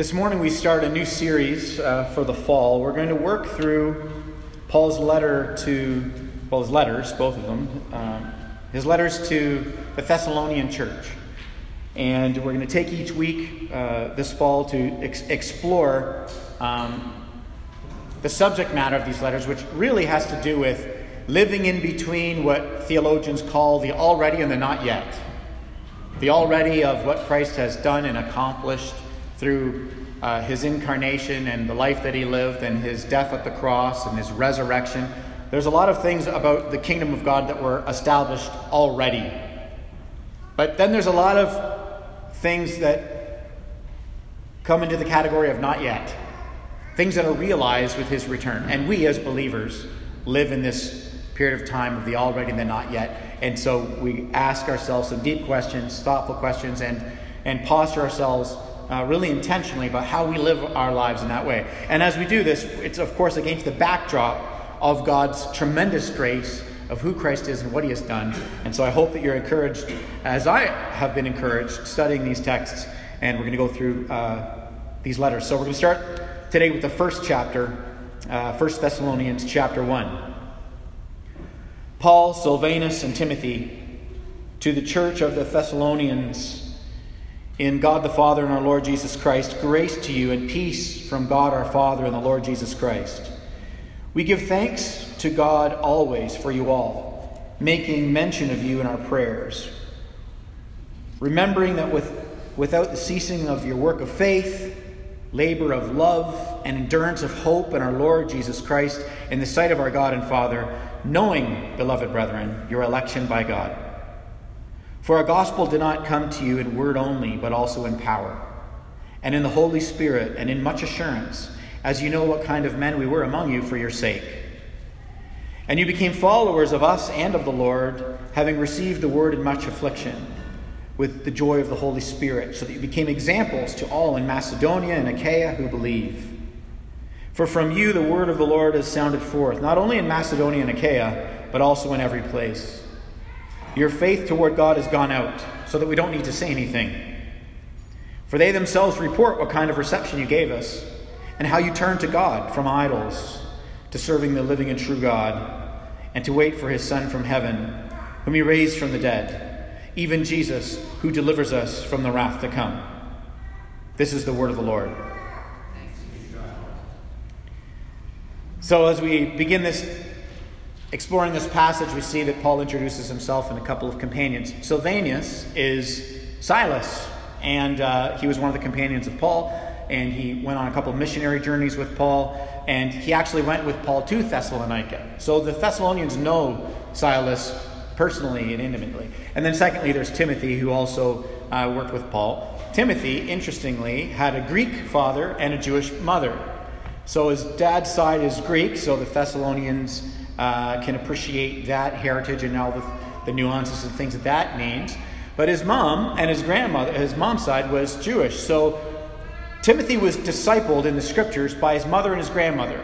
This morning we start a new series uh, for the fall. We're going to work through Paul's letter to, well, his letters, both of them, um, his letters to the Thessalonian church. And we're going to take each week uh, this fall to ex- explore um, the subject matter of these letters, which really has to do with living in between what theologians call the already and the not yet. The already of what Christ has done and accomplished through uh, his incarnation and the life that he lived and his death at the cross and his resurrection. There's a lot of things about the kingdom of God that were established already. But then there's a lot of things that come into the category of not yet. Things that are realized with his return. And we as believers live in this period of time of the already and the not yet. And so we ask ourselves some deep questions, thoughtful questions, and, and posture ourselves uh, really intentionally about how we live our lives in that way. And as we do this, it's of course against the backdrop of God's tremendous grace of who Christ is and what he has done. And so I hope that you're encouraged, as I have been encouraged, studying these texts. And we're going to go through uh, these letters. So we're going to start today with the first chapter, uh, 1 Thessalonians chapter 1. Paul, Silvanus, and Timothy to the church of the Thessalonians in God the Father and our Lord Jesus Christ, grace to you and peace from God our Father and the Lord Jesus Christ. We give thanks to God always for you all, making mention of you in our prayers, remembering that with, without the ceasing of your work of faith, labor of love, and endurance of hope in our Lord Jesus Christ, in the sight of our God and Father, knowing, beloved brethren, your election by God. For our gospel did not come to you in word only, but also in power, and in the Holy Spirit, and in much assurance, as you know what kind of men we were among you for your sake. And you became followers of us and of the Lord, having received the word in much affliction, with the joy of the Holy Spirit, so that you became examples to all in Macedonia and Achaia who believe. For from you the word of the Lord has sounded forth, not only in Macedonia and Achaia, but also in every place. Your faith toward God has gone out, so that we don't need to say anything. For they themselves report what kind of reception you gave us, and how you turned to God from idols to serving the living and true God, and to wait for his Son from heaven, whom he raised from the dead, even Jesus, who delivers us from the wrath to come. This is the word of the Lord. So, as we begin this Exploring this passage, we see that Paul introduces himself and a couple of companions. Silvanus is Silas, and uh, he was one of the companions of Paul, and he went on a couple of missionary journeys with Paul, and he actually went with Paul to Thessalonica. So the Thessalonians know Silas personally and intimately. And then, secondly, there's Timothy, who also uh, worked with Paul. Timothy, interestingly, had a Greek father and a Jewish mother. So his dad's side is Greek, so the Thessalonians uh, can appreciate that heritage and all the, the nuances and things that that means. But his mom and his grandmother, his mom's side was Jewish. So Timothy was discipled in the scriptures by his mother and his grandmother,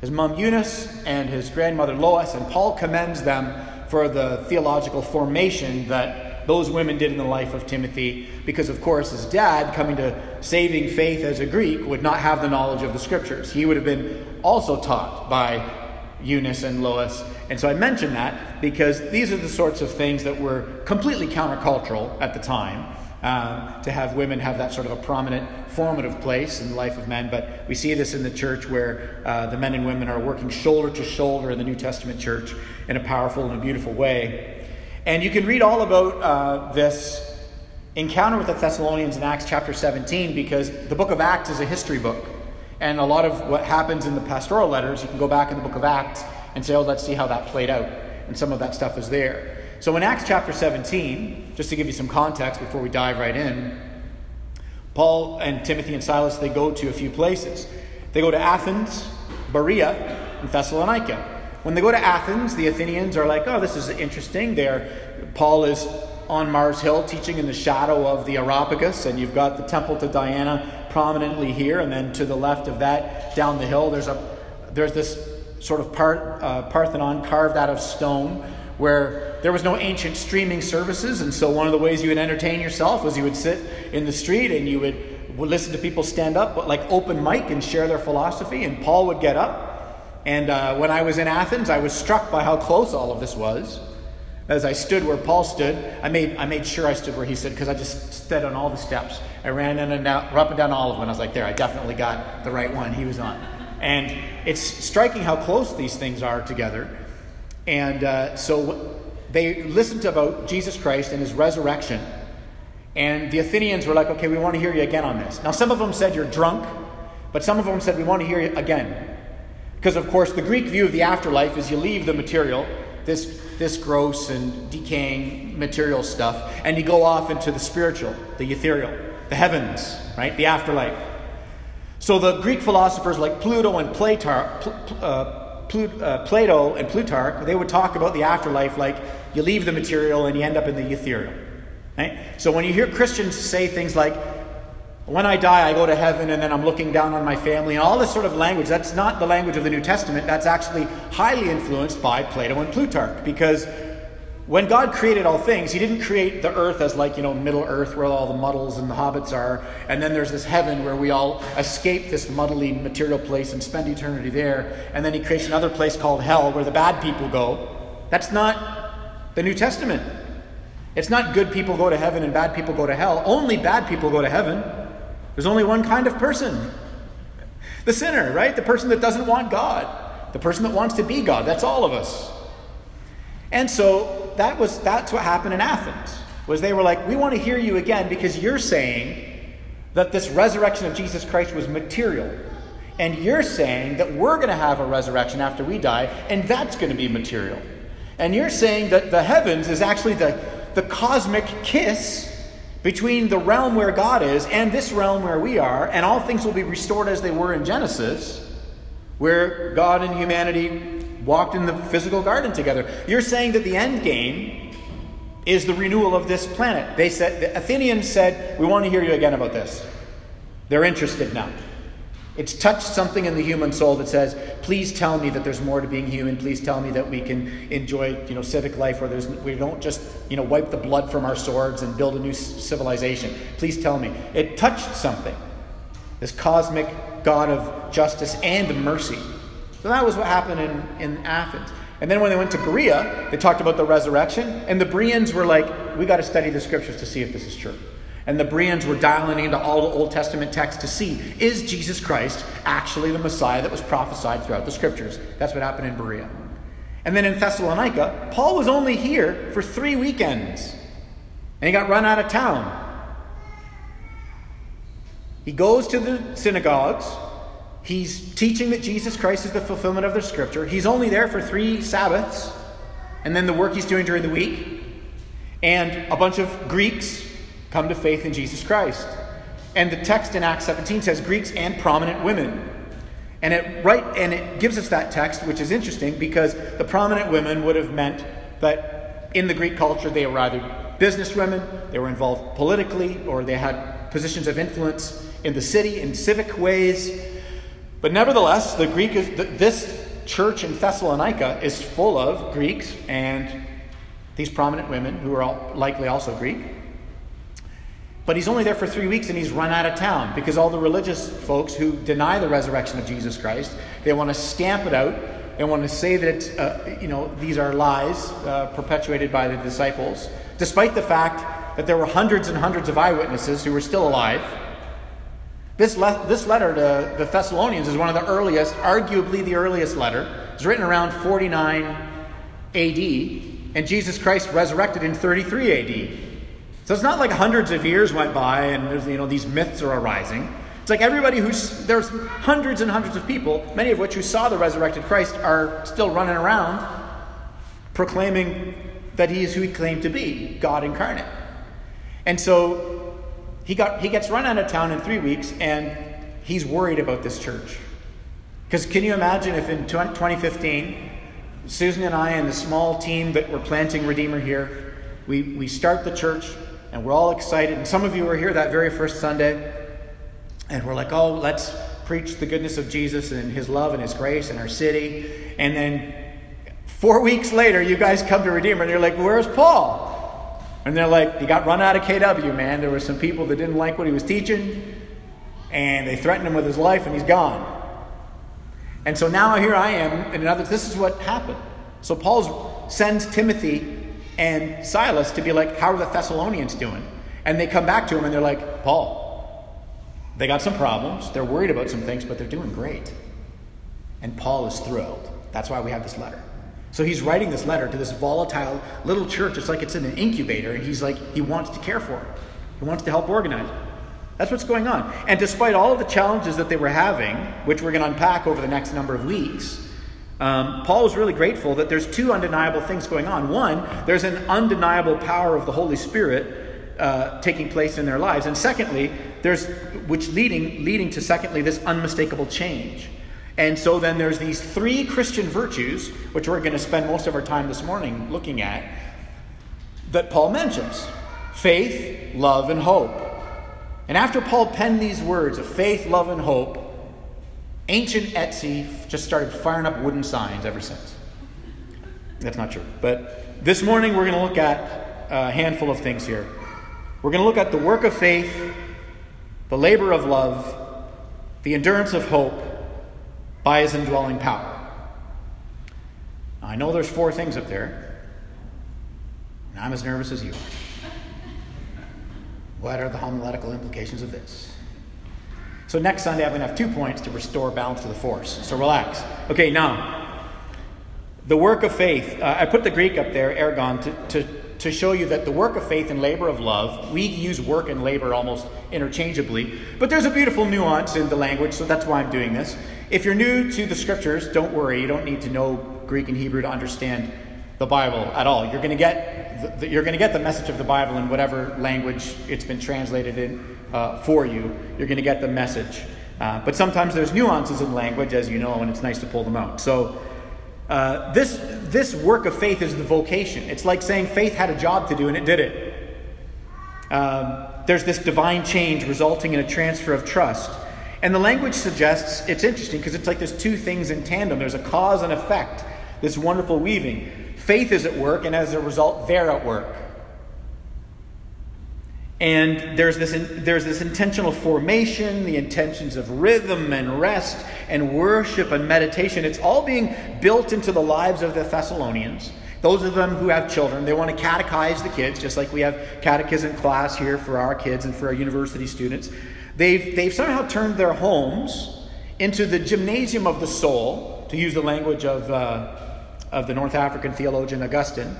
his mom Eunice and his grandmother Lois, and Paul commends them for the theological formation that those women did in the life of Timothy, because of course his dad, coming to saving faith as a Greek, would not have the knowledge of the scriptures. He would have been also taught by Eunice and Lois. And so I mention that because these are the sorts of things that were completely countercultural at the time. Um, to have women have that sort of a prominent, formative place in the life of men. But we see this in the church where uh, the men and women are working shoulder to shoulder in the New Testament church in a powerful and a beautiful way. And you can read all about uh, this encounter with the Thessalonians in Acts chapter 17 because the book of Acts is a history book. And a lot of what happens in the pastoral letters, you can go back in the book of Acts and say, oh, let's see how that played out. And some of that stuff is there. So in Acts chapter 17, just to give you some context before we dive right in, Paul and Timothy and Silas, they go to a few places. They go to Athens, Berea, and Thessalonica. When they go to Athens, the Athenians are like, oh, this is interesting. There, Paul is on Mars Hill teaching in the shadow of the Areopagus, and you've got the temple to Diana prominently here, and then to the left of that, down the hill, there's a there's this sort of part, uh, Parthenon carved out of stone, where there was no ancient streaming services, and so one of the ways you would entertain yourself was you would sit in the street and you would listen to people stand up, like open mic, and share their philosophy. And Paul would get up. And uh, when I was in Athens, I was struck by how close all of this was. As I stood where Paul stood, I made, I made sure I stood where he stood because I just stood on all the steps. I ran in and out, up and down all of them. I was like, there, I definitely got the right one he was on. And it's striking how close these things are together. And uh, so they listened about Jesus Christ and his resurrection. And the Athenians were like, okay, we want to hear you again on this. Now, some of them said you're drunk, but some of them said we want to hear you again. Because, of course, the Greek view of the afterlife is you leave the material, this this gross and decaying material stuff, and you go off into the spiritual, the ethereal, the heavens, right? The afterlife. So the Greek philosophers like Pluto and Platar, uh, uh, Plato and Plutarch, they would talk about the afterlife like you leave the material and you end up in the ethereal. Right? So when you hear Christians say things like, when I die, I go to heaven and then I'm looking down on my family and all this sort of language. That's not the language of the New Testament. That's actually highly influenced by Plato and Plutarch because when God created all things, He didn't create the earth as like, you know, Middle Earth where all the muddles and the hobbits are, and then there's this heaven where we all escape this muddly material place and spend eternity there, and then He creates another place called hell where the bad people go. That's not the New Testament. It's not good people go to heaven and bad people go to hell. Only bad people go to heaven. There's only one kind of person the sinner, right? The person that doesn't want God, the person that wants to be God. That's all of us. And so that was that's what happened in Athens. Was they were like, "We want to hear you again because you're saying that this resurrection of Jesus Christ was material. And you're saying that we're going to have a resurrection after we die, and that's going to be material. And you're saying that the heavens is actually the, the cosmic kiss between the realm where God is and this realm where we are, and all things will be restored as they were in Genesis, where God and humanity walked in the physical garden together. You're saying that the end game is the renewal of this planet. They said the Athenians said, "We want to hear you again about this." They're interested now. It's touched something in the human soul that says, please tell me that there's more to being human. Please tell me that we can enjoy, you know, civic life where there's, we don't just, you know, wipe the blood from our swords and build a new civilization. Please tell me. It touched something. This cosmic God of justice and mercy. So that was what happened in, in Athens. And then when they went to Berea, they talked about the resurrection, and the Bereans were like, we got to study the scriptures to see if this is true. And the Bereans were dialing into all the Old Testament texts to see is Jesus Christ actually the Messiah that was prophesied throughout the scriptures? That's what happened in Berea. And then in Thessalonica, Paul was only here for three weekends. And he got run out of town. He goes to the synagogues. He's teaching that Jesus Christ is the fulfillment of the scripture. He's only there for three Sabbaths. And then the work he's doing during the week. And a bunch of Greeks come to faith in Jesus Christ. And the text in Acts 17 says Greeks and prominent women. And it right and it gives us that text, which is interesting because the prominent women would have meant that in the Greek culture they were either businesswomen, they were involved politically, or they had positions of influence in the city in civic ways. But nevertheless, the Greek is this church in Thessalonica is full of Greeks and these prominent women who are all, likely also Greek. But he's only there for three weeks and he's run out of town because all the religious folks who deny the resurrection of Jesus Christ, they want to stamp it out. They want to say that, uh, you know, these are lies uh, perpetuated by the disciples, despite the fact that there were hundreds and hundreds of eyewitnesses who were still alive. This, le- this letter to the Thessalonians is one of the earliest, arguably the earliest letter. It's written around 49 AD, and Jesus Christ resurrected in 33 AD. So it's not like hundreds of years went by and you know, these myths are arising. It's like everybody who's, there's hundreds and hundreds of people, many of which who saw the resurrected Christ are still running around proclaiming that he is who he claimed to be, God incarnate. And so he, got, he gets run out of town in three weeks and he's worried about this church. Because can you imagine if in 2015, Susan and I and the small team that were planting Redeemer here, we, we start the church and we're all excited. And some of you were here that very first Sunday, and we're like, oh, let's preach the goodness of Jesus and his love and his grace in our city. And then four weeks later, you guys come to Redeemer, and you're like, where's Paul? And they're like, he got run out of KW, man. There were some people that didn't like what he was teaching. and they threatened him with his life, and he's gone. And so now here I am, and another, this is what happened. So Paul sends Timothy and Silas to be like, How are the Thessalonians doing? And they come back to him and they're like, Paul, they got some problems. They're worried about some things, but they're doing great. And Paul is thrilled. That's why we have this letter. So he's writing this letter to this volatile little church. It's like it's in an incubator, and he's like, he wants to care for it. He wants to help organize it. That's what's going on. And despite all of the challenges that they were having, which we're going to unpack over the next number of weeks, um, Paul is really grateful that there's two undeniable things going on. One, there's an undeniable power of the Holy Spirit uh, taking place in their lives, and secondly, there's which leading leading to secondly this unmistakable change. And so then there's these three Christian virtues, which we're going to spend most of our time this morning looking at, that Paul mentions: faith, love, and hope. And after Paul penned these words of faith, love, and hope, ancient Etsy just started firing up wooden signs ever since. That's not true. But this morning we're going to look at a handful of things here. We're going to look at the work of faith, the labor of love, the endurance of hope by his indwelling power. Now, I know there's four things up there, and I'm as nervous as you are. What are the homiletical implications of this? So next Sunday, I'm going to have two points to restore balance to the force. So relax. Okay, now, the work of faith. Uh, I put the Greek up there, ergon, to, to, to show you that the work of faith and labor of love, we use work and labor almost interchangeably, but there's a beautiful nuance in the language, so that's why I'm doing this. If you're new to the scriptures, don't worry. You don't need to know Greek and Hebrew to understand the Bible at all. You're going to get the, you're going to get the message of the Bible in whatever language it's been translated in uh, for you. You're going to get the message. Uh, but sometimes there's nuances in language, as you know, and it's nice to pull them out. So uh, this this work of faith is the vocation. It's like saying faith had a job to do and it did it. Um, there's this divine change resulting in a transfer of trust. And the language suggests it's interesting because it's like there's two things in tandem. There's a cause and effect. This wonderful weaving. Faith is at work, and as a result, they're at work. And there's this, there's this intentional formation, the intentions of rhythm and rest and worship and meditation. It's all being built into the lives of the Thessalonians. Those of them who have children, they want to catechize the kids, just like we have catechism class here for our kids and for our university students. They've, they've somehow turned their homes into the gymnasium of the soul, to use the language of. Uh, of the North African theologian Augustine.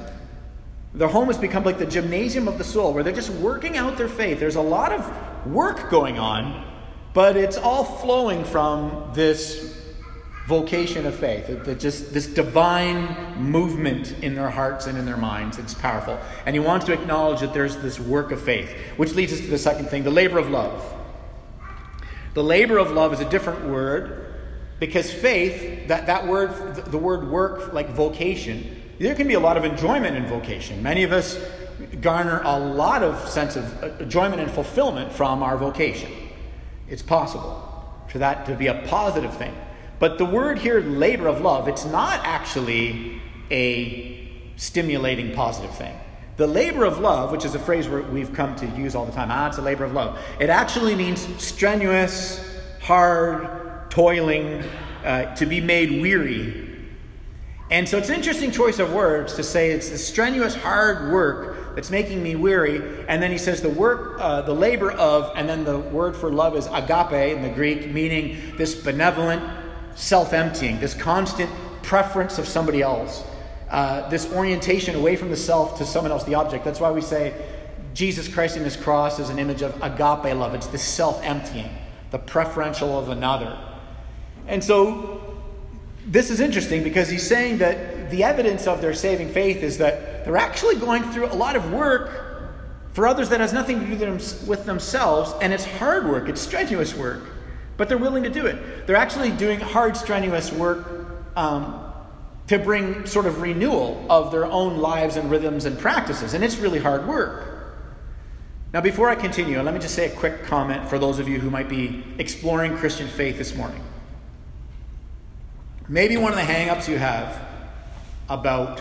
Their home has become like the gymnasium of the soul, where they're just working out their faith. There's a lot of work going on, but it's all flowing from this vocation of faith, just this divine movement in their hearts and in their minds. It's powerful. And he wants to acknowledge that there's this work of faith, which leads us to the second thing the labor of love. The labor of love is a different word because faith, that, that word, the word work, like vocation, there can be a lot of enjoyment in vocation. Many of us garner a lot of sense of enjoyment and fulfillment from our vocation. It's possible for that to be a positive thing. But the word here, labor of love, it's not actually a stimulating positive thing. The labor of love, which is a phrase we've come to use all the time, ah, it's a labor of love. It actually means strenuous, hard, toiling, uh, to be made weary. And so it's an interesting choice of words to say it's the strenuous, hard work that's making me weary. And then he says the work, uh, the labor of, and then the word for love is agape in the Greek, meaning this benevolent self emptying, this constant preference of somebody else, uh, this orientation away from the self to someone else, the object. That's why we say Jesus Christ in his cross is an image of agape love. It's the self emptying, the preferential of another. And so this is interesting because he's saying that the evidence of their saving faith is that they're actually going through a lot of work for others that has nothing to do with themselves, and it's hard work, it's strenuous work, but they're willing to do it. They're actually doing hard, strenuous work um, to bring sort of renewal of their own lives and rhythms and practices, and it's really hard work. Now, before I continue, let me just say a quick comment for those of you who might be exploring Christian faith this morning. Maybe one of the hangups you have about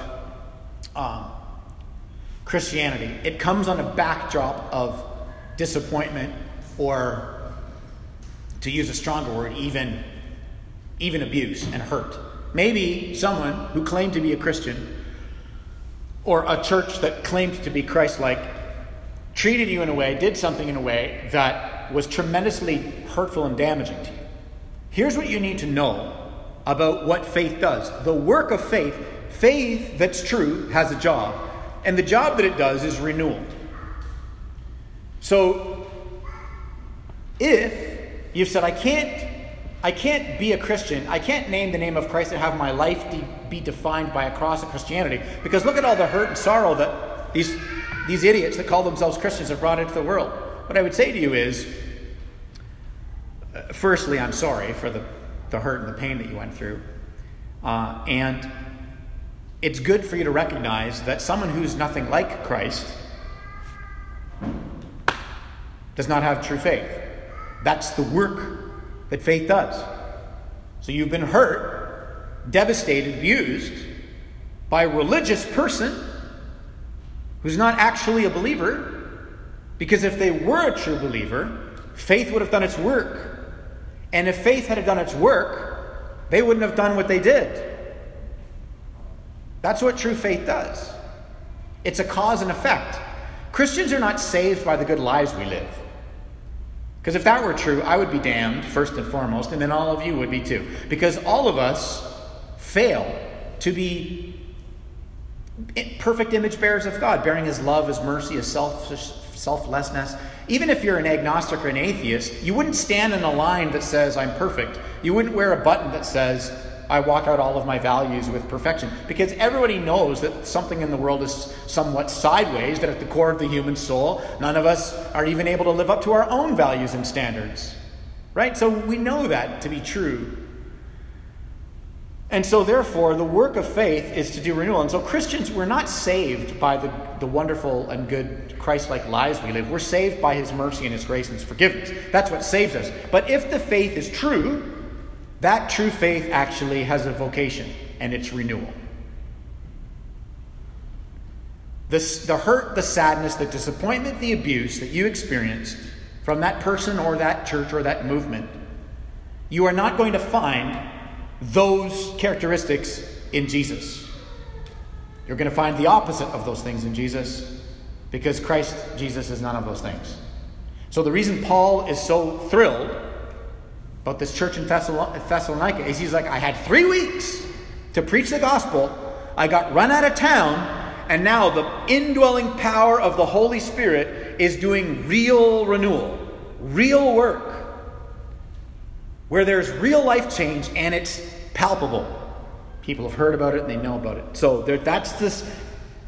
um, Christianity, it comes on a backdrop of disappointment or to use a stronger word, even, even abuse and hurt. Maybe someone who claimed to be a Christian or a church that claimed to be Christ like treated you in a way, did something in a way that was tremendously hurtful and damaging to you. Here's what you need to know about what faith does the work of faith, faith that's true, has a job. And the job that it does is renewal. So, if you've said, I can't, I can't be a Christian, I can't name the name of Christ and have my life de- be defined by a cross of Christianity, because look at all the hurt and sorrow that these, these idiots that call themselves Christians have brought into the world. What I would say to you is, uh, firstly, I'm sorry for the, the hurt and the pain that you went through. Uh, and it's good for you to recognize that someone who's nothing like Christ does not have true faith. That's the work that faith does. So you've been hurt, devastated, abused by a religious person who's not actually a believer, because if they were a true believer, faith would have done its work. And if faith had done its work, they wouldn't have done what they did. That's what true faith does. It's a cause and effect. Christians are not saved by the good lives we live. Because if that were true, I would be damned first and foremost, and then all of you would be too. Because all of us fail to be perfect image bearers of God, bearing His love, His mercy, His self, selflessness. Even if you're an agnostic or an atheist, you wouldn't stand in a line that says, I'm perfect. You wouldn't wear a button that says, I walk out all of my values with perfection. Because everybody knows that something in the world is somewhat sideways, that at the core of the human soul, none of us are even able to live up to our own values and standards. Right? So we know that to be true. And so, therefore, the work of faith is to do renewal. And so, Christians, we're not saved by the, the wonderful and good Christ like lives we live. We're saved by His mercy and His grace and His forgiveness. That's what saves us. But if the faith is true, that true faith actually has a vocation, and it's renewal. The, the hurt, the sadness, the disappointment, the abuse that you experienced from that person or that church or that movement, you are not going to find those characteristics in Jesus. You're going to find the opposite of those things in Jesus because Christ Jesus is none of those things. So the reason Paul is so thrilled about this church in Thessalonica is he's like, I had three weeks to preach the gospel. I got run out of town, and now the indwelling power of the Holy Spirit is doing real renewal, real work, where there's real life change and it's palpable. People have heard about it and they know about it. So that's this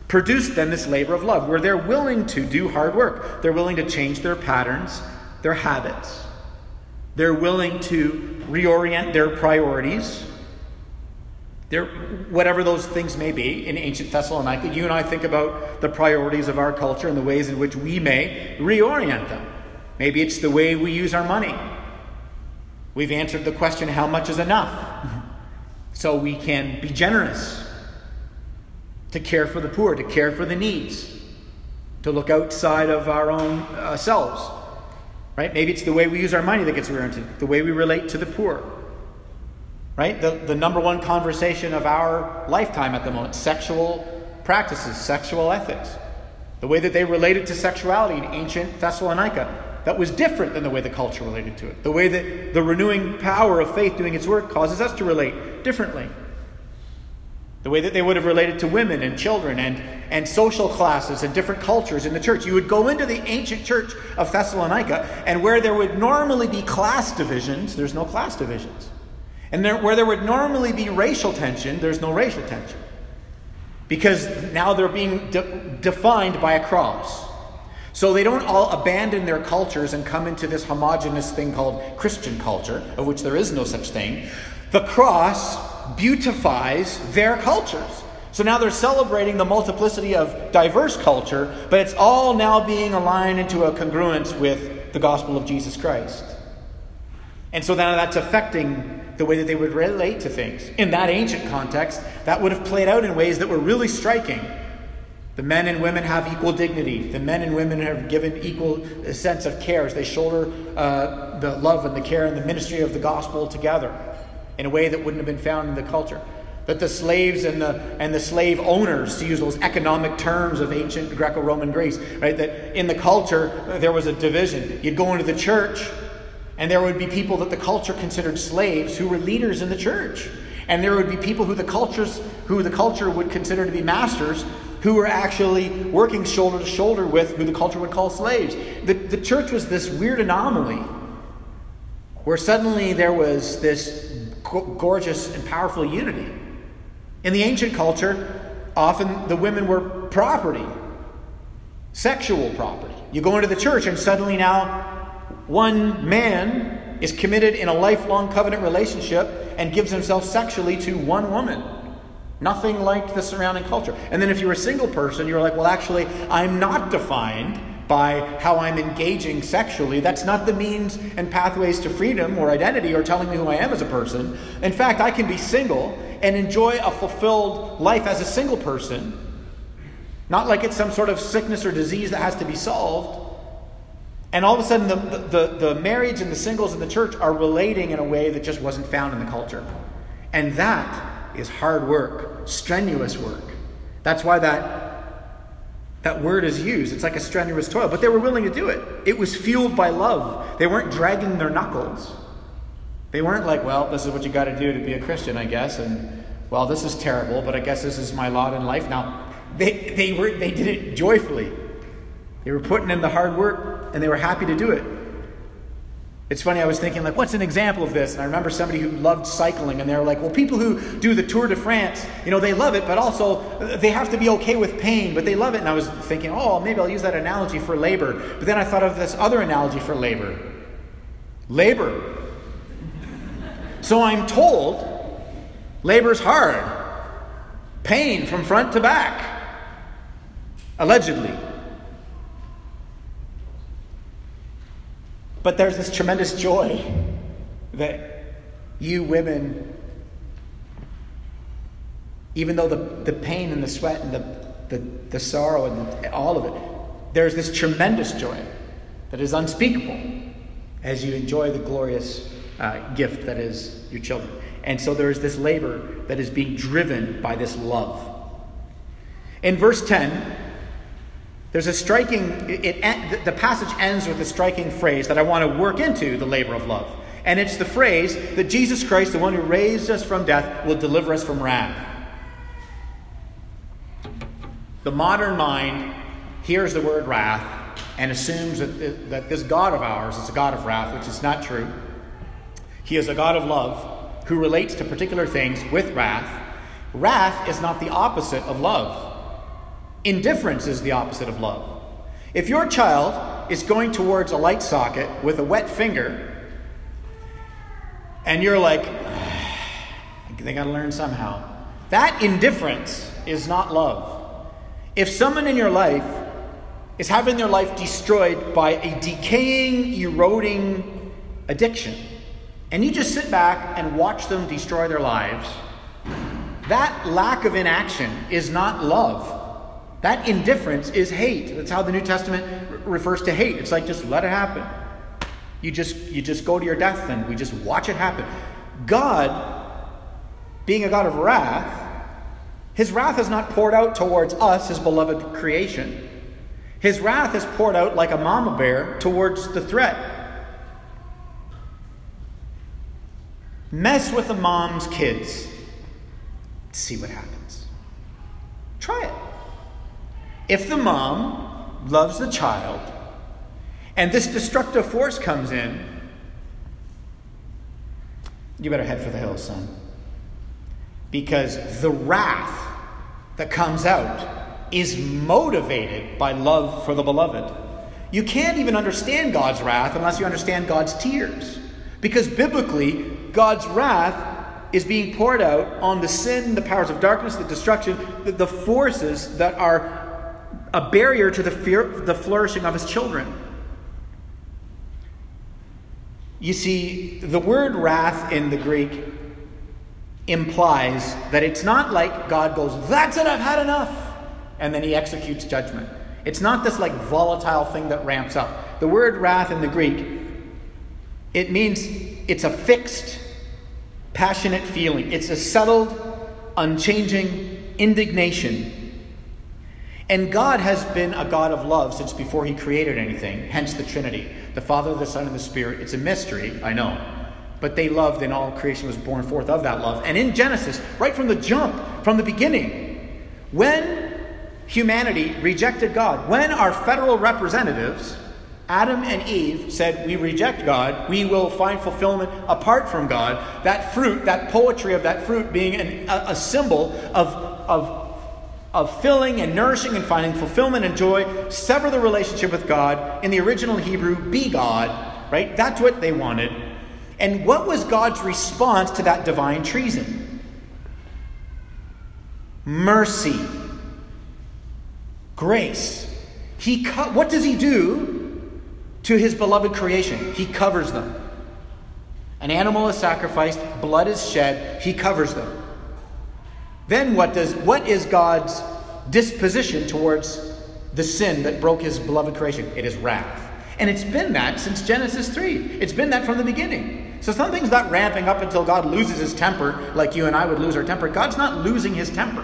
produced then this labor of love, where they're willing to do hard work. They're willing to change their patterns, their habits. They're willing to reorient their priorities. They're, whatever those things may be in ancient Thessalonica, you and I think about the priorities of our culture and the ways in which we may reorient them. Maybe it's the way we use our money. We've answered the question, how much is enough? so we can be generous, to care for the poor, to care for the needs, to look outside of our own uh, selves. Right? Maybe it's the way we use our money that gets oriented, the way we relate to the poor. Right? The, the number one conversation of our lifetime at the moment sexual practices, sexual ethics. The way that they related to sexuality in ancient Thessalonica. That was different than the way the culture related to it. The way that the renewing power of faith doing its work causes us to relate differently the way that they would have related to women and children and, and social classes and different cultures in the church. You would go into the ancient church of Thessalonica, and where there would normally be class divisions, there's no class divisions. And there, where there would normally be racial tension, there's no racial tension. Because now they're being de- defined by a cross. So they don't all abandon their cultures and come into this homogenous thing called Christian culture, of which there is no such thing. The cross beautifies their cultures. So now they're celebrating the multiplicity of diverse culture, but it's all now being aligned into a congruence with the gospel of Jesus Christ. And so now that's affecting the way that they would relate to things. In that ancient context, that would have played out in ways that were really striking. The men and women have equal dignity. The men and women are given equal sense of care as they shoulder uh, the love and the care and the ministry of the gospel together in a way that wouldn't have been found in the culture. That the slaves and the, and the slave owners, to use those economic terms of ancient Greco Roman Greece, right? That in the culture there was a division. You'd go into the church, and there would be people that the culture considered slaves who were leaders in the church. And there would be people who the cultures who the culture would consider to be masters who were actually working shoulder to shoulder with who the culture would call slaves. The, the church was this weird anomaly where suddenly there was this gorgeous and powerful unity. In the ancient culture, often the women were property, sexual property. You go into the church, and suddenly now one man is committed in a lifelong covenant relationship and gives himself sexually to one woman. Nothing like the surrounding culture. And then if you're a single person, you're like, well, actually, I'm not defined by how I'm engaging sexually. That's not the means and pathways to freedom or identity or telling me who I am as a person. In fact, I can be single and enjoy a fulfilled life as a single person, not like it's some sort of sickness or disease that has to be solved. And all of a sudden, the, the, the marriage and the singles in the church are relating in a way that just wasn't found in the culture. And that is hard work, strenuous work. That's why that that word is used. It's like a strenuous toil, but they were willing to do it. It was fueled by love. They weren't dragging their knuckles. They weren't like, well, this is what you got to do to be a Christian, I guess, and well, this is terrible, but I guess this is my lot in life. Now, they, they, were, they did it joyfully. They were putting in the hard work, and they were happy to do it. It's funny, I was thinking, like, what's an example of this? And I remember somebody who loved cycling, and they were like, well, people who do the Tour de France, you know, they love it, but also uh, they have to be okay with pain, but they love it. And I was thinking, oh, maybe I'll use that analogy for labor. But then I thought of this other analogy for labor labor. So I'm told labor's hard, pain from front to back, allegedly. But there's this tremendous joy that you women, even though the, the pain and the sweat and the, the, the sorrow and the, all of it, there's this tremendous joy that is unspeakable as you enjoy the glorious uh, gift that is your children. And so there is this labor that is being driven by this love. In verse 10, there's a striking, it, it, the passage ends with a striking phrase that I want to work into the labor of love. And it's the phrase that Jesus Christ, the one who raised us from death, will deliver us from wrath. The modern mind hears the word wrath and assumes that, that this God of ours is a God of wrath, which is not true. He is a God of love who relates to particular things with wrath. Wrath is not the opposite of love. Indifference is the opposite of love. If your child is going towards a light socket with a wet finger, and you're like, they got to learn somehow, that indifference is not love. If someone in your life is having their life destroyed by a decaying, eroding addiction, and you just sit back and watch them destroy their lives, that lack of inaction is not love. That indifference is hate. That's how the New Testament refers to hate. It's like just let it happen. You just you just go to your death and we just watch it happen. God, being a God of wrath, his wrath is not poured out towards us, his beloved creation. His wrath is poured out like a mama bear towards the threat. Mess with a mom's kids. See what happens. Try it. If the mom loves the child and this destructive force comes in, you better head for the hills, son. Because the wrath that comes out is motivated by love for the beloved. You can't even understand God's wrath unless you understand God's tears. Because biblically, God's wrath is being poured out on the sin, the powers of darkness, the destruction, the, the forces that are a barrier to the, fear, the flourishing of his children. You see, the word wrath in the Greek implies that it's not like God goes, That's it, I've had enough. and then he executes judgment. It's not this like volatile thing that ramps up. The word wrath in the Greek, it means it's a fixed, passionate feeling. It's a settled, unchanging indignation. And God has been a God of love since before he created anything, hence the Trinity. The Father, the Son, and the Spirit. It's a mystery, I know. But they loved, and all creation was born forth of that love. And in Genesis, right from the jump, from the beginning, when humanity rejected God, when our federal representatives, Adam and Eve, said, We reject God, we will find fulfillment apart from God, that fruit, that poetry of that fruit being an, a, a symbol of, of, of filling and nourishing and finding fulfillment and joy, sever the relationship with God. In the original Hebrew, be God, right? That's what they wanted. And what was God's response to that divine treason? Mercy grace. He co- what does he do to his beloved creation? He covers them. An animal is sacrificed, blood is shed, he covers them. Then what does what is God's disposition towards the sin that broke his beloved creation? It is wrath. And it's been that since Genesis 3. It's been that from the beginning. So something's not ramping up until God loses his temper, like you and I would lose our temper. God's not losing his temper.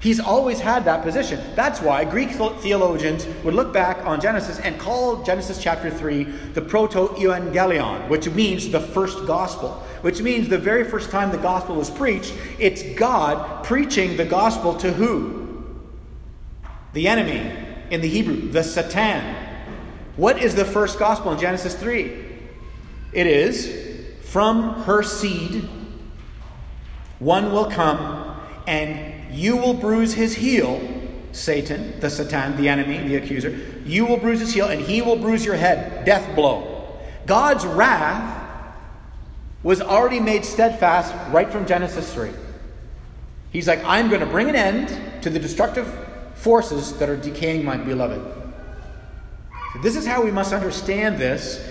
He's always had that position. That's why Greek theologians would look back on Genesis and call Genesis chapter 3 the proto evangelion, which means the first gospel, which means the very first time the gospel was preached, it's God preaching the gospel to who? The enemy in the Hebrew, the Satan. What is the first gospel in Genesis 3? It is from her seed one will come and you will bruise his heel, Satan, the Satan, the enemy, the accuser. You will bruise his heel, and he will bruise your head. Death blow. God's wrath was already made steadfast right from Genesis 3. He's like, I'm going to bring an end to the destructive forces that are decaying my beloved. So this is how we must understand this.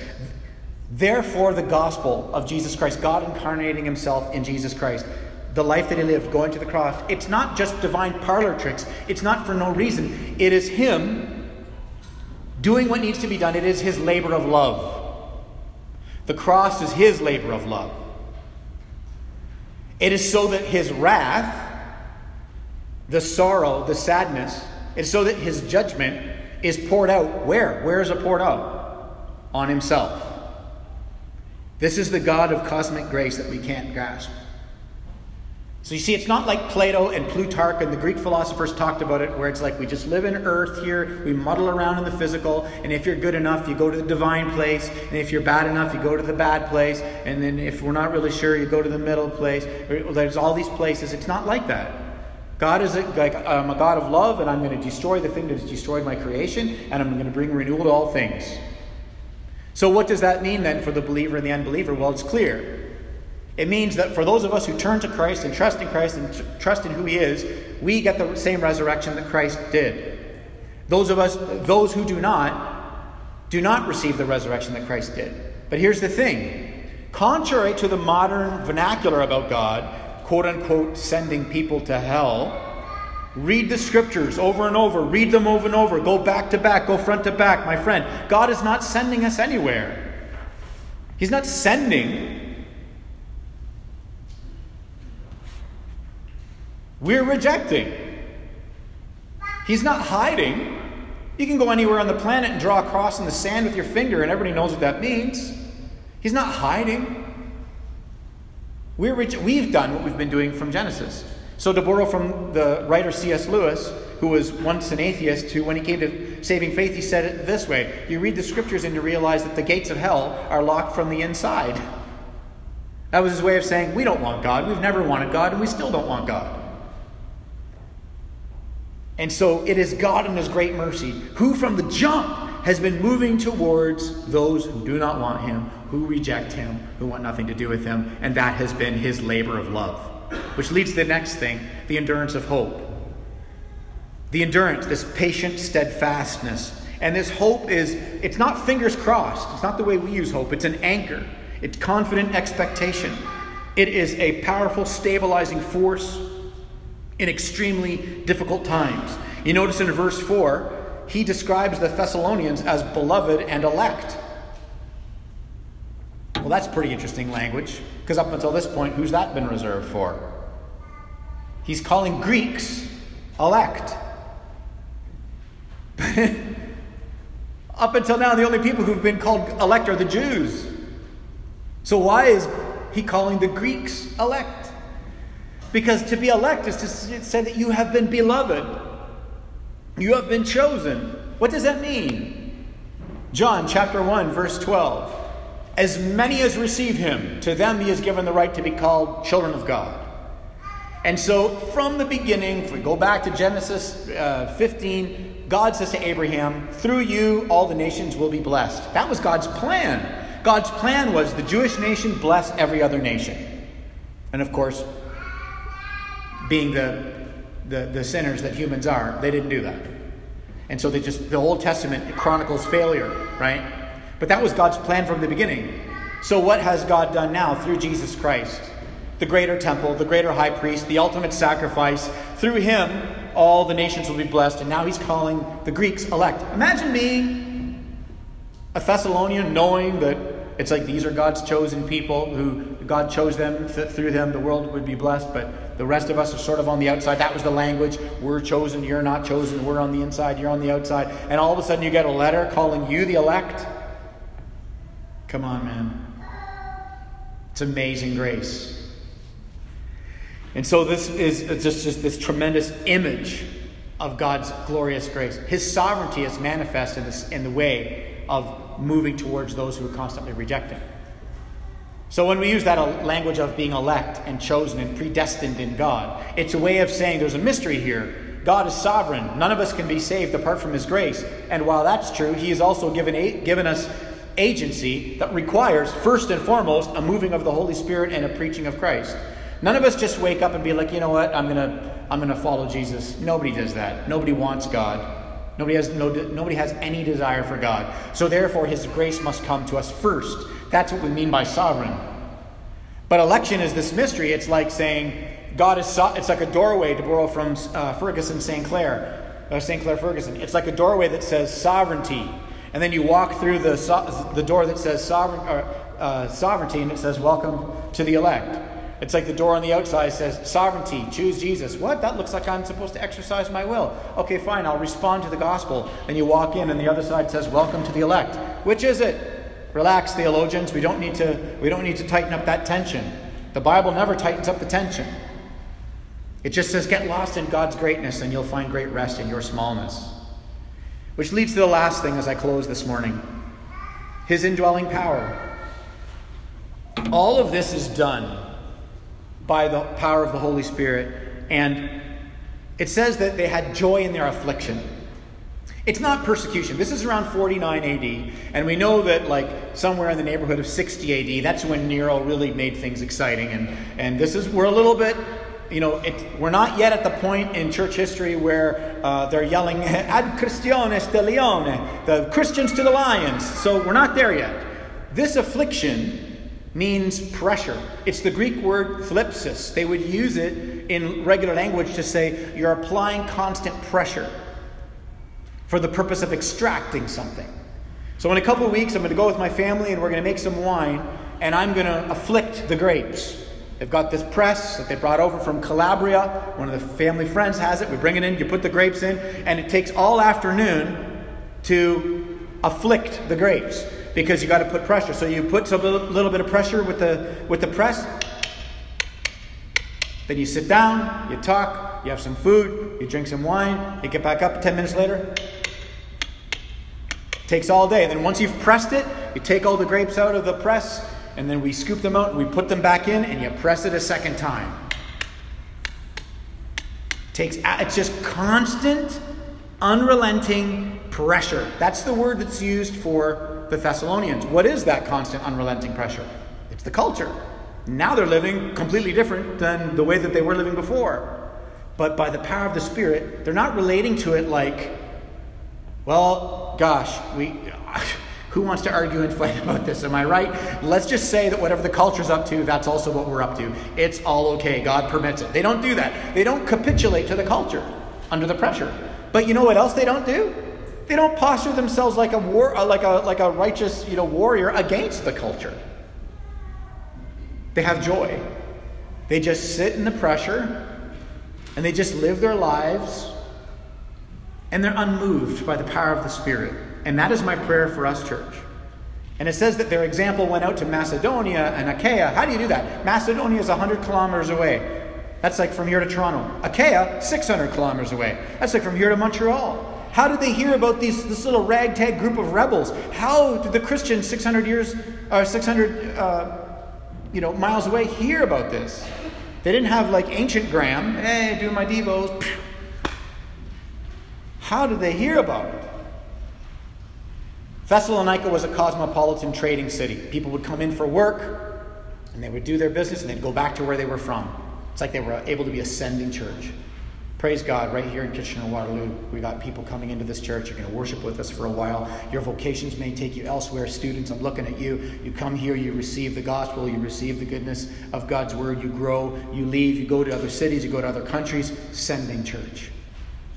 Therefore, the gospel of Jesus Christ, God incarnating himself in Jesus Christ the life that he lived, going to the cross. It's not just divine parlor tricks, it's not for no reason. It is him doing what needs to be done, it is his labor of love. The cross is his labor of love. It is so that his wrath, the sorrow, the sadness, it's so that his judgment is poured out. Where? Where is it poured out? On himself. This is the God of cosmic grace that we can't grasp. So you see, it's not like Plato and Plutarch and the Greek philosophers talked about it, where it's like we just live in earth here, we muddle around in the physical, and if you're good enough, you go to the divine place, and if you're bad enough, you go to the bad place, and then if we're not really sure, you go to the middle place. There's all these places. It's not like that. God is a, like I'm a God of love, and I'm going to destroy the thing that has destroyed my creation, and I'm going to bring renewal to all things. So, what does that mean then for the believer and the unbeliever? Well, it's clear. It means that for those of us who turn to Christ and trust in Christ and trust in who He is, we get the same resurrection that Christ did. Those of us, those who do not, do not receive the resurrection that Christ did. But here's the thing contrary to the modern vernacular about God, quote unquote, sending people to hell, read the scriptures over and over, read them over and over, go back to back, go front to back, my friend. God is not sending us anywhere. He's not sending We're rejecting. He's not hiding. You can go anywhere on the planet and draw a cross in the sand with your finger, and everybody knows what that means. He's not hiding. Reje- we've done what we've been doing from Genesis. So, to borrow from the writer C.S. Lewis, who was once an atheist, who, when he came to saving faith, he said it this way You read the scriptures and you realize that the gates of hell are locked from the inside. That was his way of saying, We don't want God. We've never wanted God, and we still don't want God. And so it is God in His great mercy who, from the jump, has been moving towards those who do not want Him, who reject Him, who want nothing to do with Him. And that has been His labor of love. Which leads to the next thing the endurance of hope. The endurance, this patient steadfastness. And this hope is, it's not fingers crossed. It's not the way we use hope. It's an anchor, it's confident expectation. It is a powerful stabilizing force in extremely difficult times. You notice in verse 4, he describes the Thessalonians as beloved and elect. Well, that's pretty interesting language, because up until this point, who's that been reserved for? He's calling Greeks elect. up until now, the only people who've been called elect are the Jews. So, why is he calling the Greeks elect? Because to be elect is to say that you have been beloved, you have been chosen. What does that mean? John chapter 1, verse 12. As many as receive him, to them he has given the right to be called children of God. And so, from the beginning, if we go back to Genesis uh, 15, God says to Abraham, Through you, all the nations will be blessed. That was God's plan. God's plan was the Jewish nation bless every other nation. And of course, being the, the, the sinners that humans are, they didn't do that. And so they just, the Old Testament chronicles failure, right? But that was God's plan from the beginning. So what has God done now through Jesus Christ? The greater temple, the greater high priest, the ultimate sacrifice. Through him, all the nations will be blessed. And now he's calling the Greeks elect. Imagine me, a Thessalonian knowing that it's like these are God's chosen people who God chose them, th- through them the world would be blessed, but the rest of us are sort of on the outside. That was the language. We're chosen, you're not chosen, we're on the inside, you're on the outside. And all of a sudden you get a letter calling you the elect. Come on, man. It's amazing grace. And so this is just, just this tremendous image of God's glorious grace. His sovereignty is manifest in, this, in the way of moving towards those who are constantly rejecting. So when we use that uh, language of being elect and chosen and predestined in God, it's a way of saying there's a mystery here. God is sovereign. None of us can be saved apart from His grace. And while that's true, He has also given, given us agency that requires, first and foremost, a moving of the Holy Spirit and a preaching of Christ. None of us just wake up and be like, you know what, I'm gonna, I'm gonna follow Jesus. Nobody does that. Nobody wants God. Nobody has, no, nobody has any desire for God. So therefore, His grace must come to us first. That's what we mean by sovereign. But election is this mystery. It's like saying God is. So, it's like a doorway to borrow from uh, Ferguson Sinclair, uh, Sinclair Ferguson. It's like a doorway that says sovereignty, and then you walk through the so, the door that says sovereign, uh, uh sovereignty, and it says welcome to the elect. It's like the door on the outside says, Sovereignty, choose Jesus. What? That looks like I'm supposed to exercise my will. Okay, fine, I'll respond to the gospel. And you walk in, and the other side says, Welcome to the elect. Which is it? Relax, theologians. We don't need to, we don't need to tighten up that tension. The Bible never tightens up the tension. It just says, Get lost in God's greatness, and you'll find great rest in your smallness. Which leads to the last thing as I close this morning His indwelling power. All of this is done by the power of the Holy Spirit. And it says that they had joy in their affliction. It's not persecution. This is around 49 AD, and we know that like somewhere in the neighborhood of 60 AD, that's when Nero really made things exciting. And and this is we're a little bit, you know, it, we're not yet at the point in church history where uh, they're yelling "Ad Christianes de Leone," the Christians to the lions. So we're not there yet. This affliction means pressure. It's the Greek word thlipsis. They would use it in regular language to say you're applying constant pressure for the purpose of extracting something. So, in a couple weeks, I'm going to go with my family and we're going to make some wine, and I'm going to afflict the grapes. They've got this press that they brought over from Calabria. One of the family friends has it. We bring it in, you put the grapes in, and it takes all afternoon to afflict the grapes because you got to put pressure. So you put a little, little bit of pressure with the with the press. Then you sit down, you talk, you have some food, you drink some wine, you get back up 10 minutes later. Takes all day. Then once you've pressed it, you take all the grapes out of the press, and then we scoop them out and we put them back in, and you press it a second time. Takes it's just constant, unrelenting pressure. That's the word that's used for the Thessalonians. What is that constant, unrelenting pressure? It's the culture. Now they're living completely different than the way that they were living before. But by the power of the Spirit, they're not relating to it like, well, gosh, we. Who wants to argue and fight about this? Am I right? Let's just say that whatever the culture's up to, that's also what we're up to. It's all okay. God permits it. They don't do that. They don't capitulate to the culture under the pressure. But you know what else they don't do? They don't posture themselves like a war, like a like a righteous, you know, warrior against the culture. They have joy. They just sit in the pressure and they just live their lives and they're unmoved by the power of the Spirit. And that is my prayer for us, church. And it says that their example went out to Macedonia and Achaia. How do you do that? Macedonia is 100 kilometers away. That's like from here to Toronto. Achaia, 600 kilometers away. That's like from here to Montreal. How did they hear about these, this little ragtag group of rebels? How did the Christians 600 years, or 600 uh, you know, miles away hear about this? They didn't have like ancient Graham, hey, do my devos. How did they hear about it? Thessalonica was a cosmopolitan trading city. People would come in for work, and they would do their business, and they'd go back to where they were from. It's like they were able to be a sending church. Praise God, right here in Kitchener Waterloo, we got people coming into this church. You're going to worship with us for a while. Your vocations may take you elsewhere. Students, I'm looking at you. You come here, you receive the gospel, you receive the goodness of God's word, you grow, you leave, you go to other cities, you go to other countries. Sending church.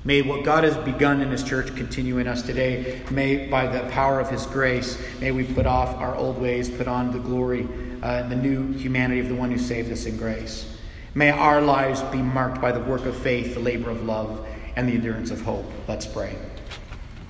May what God has begun in His church continue in us today. May, by the power of His grace, may we put off our old ways, put on the glory uh, and the new humanity of the one who saved us in grace. May our lives be marked by the work of faith, the labor of love, and the endurance of hope. Let's pray.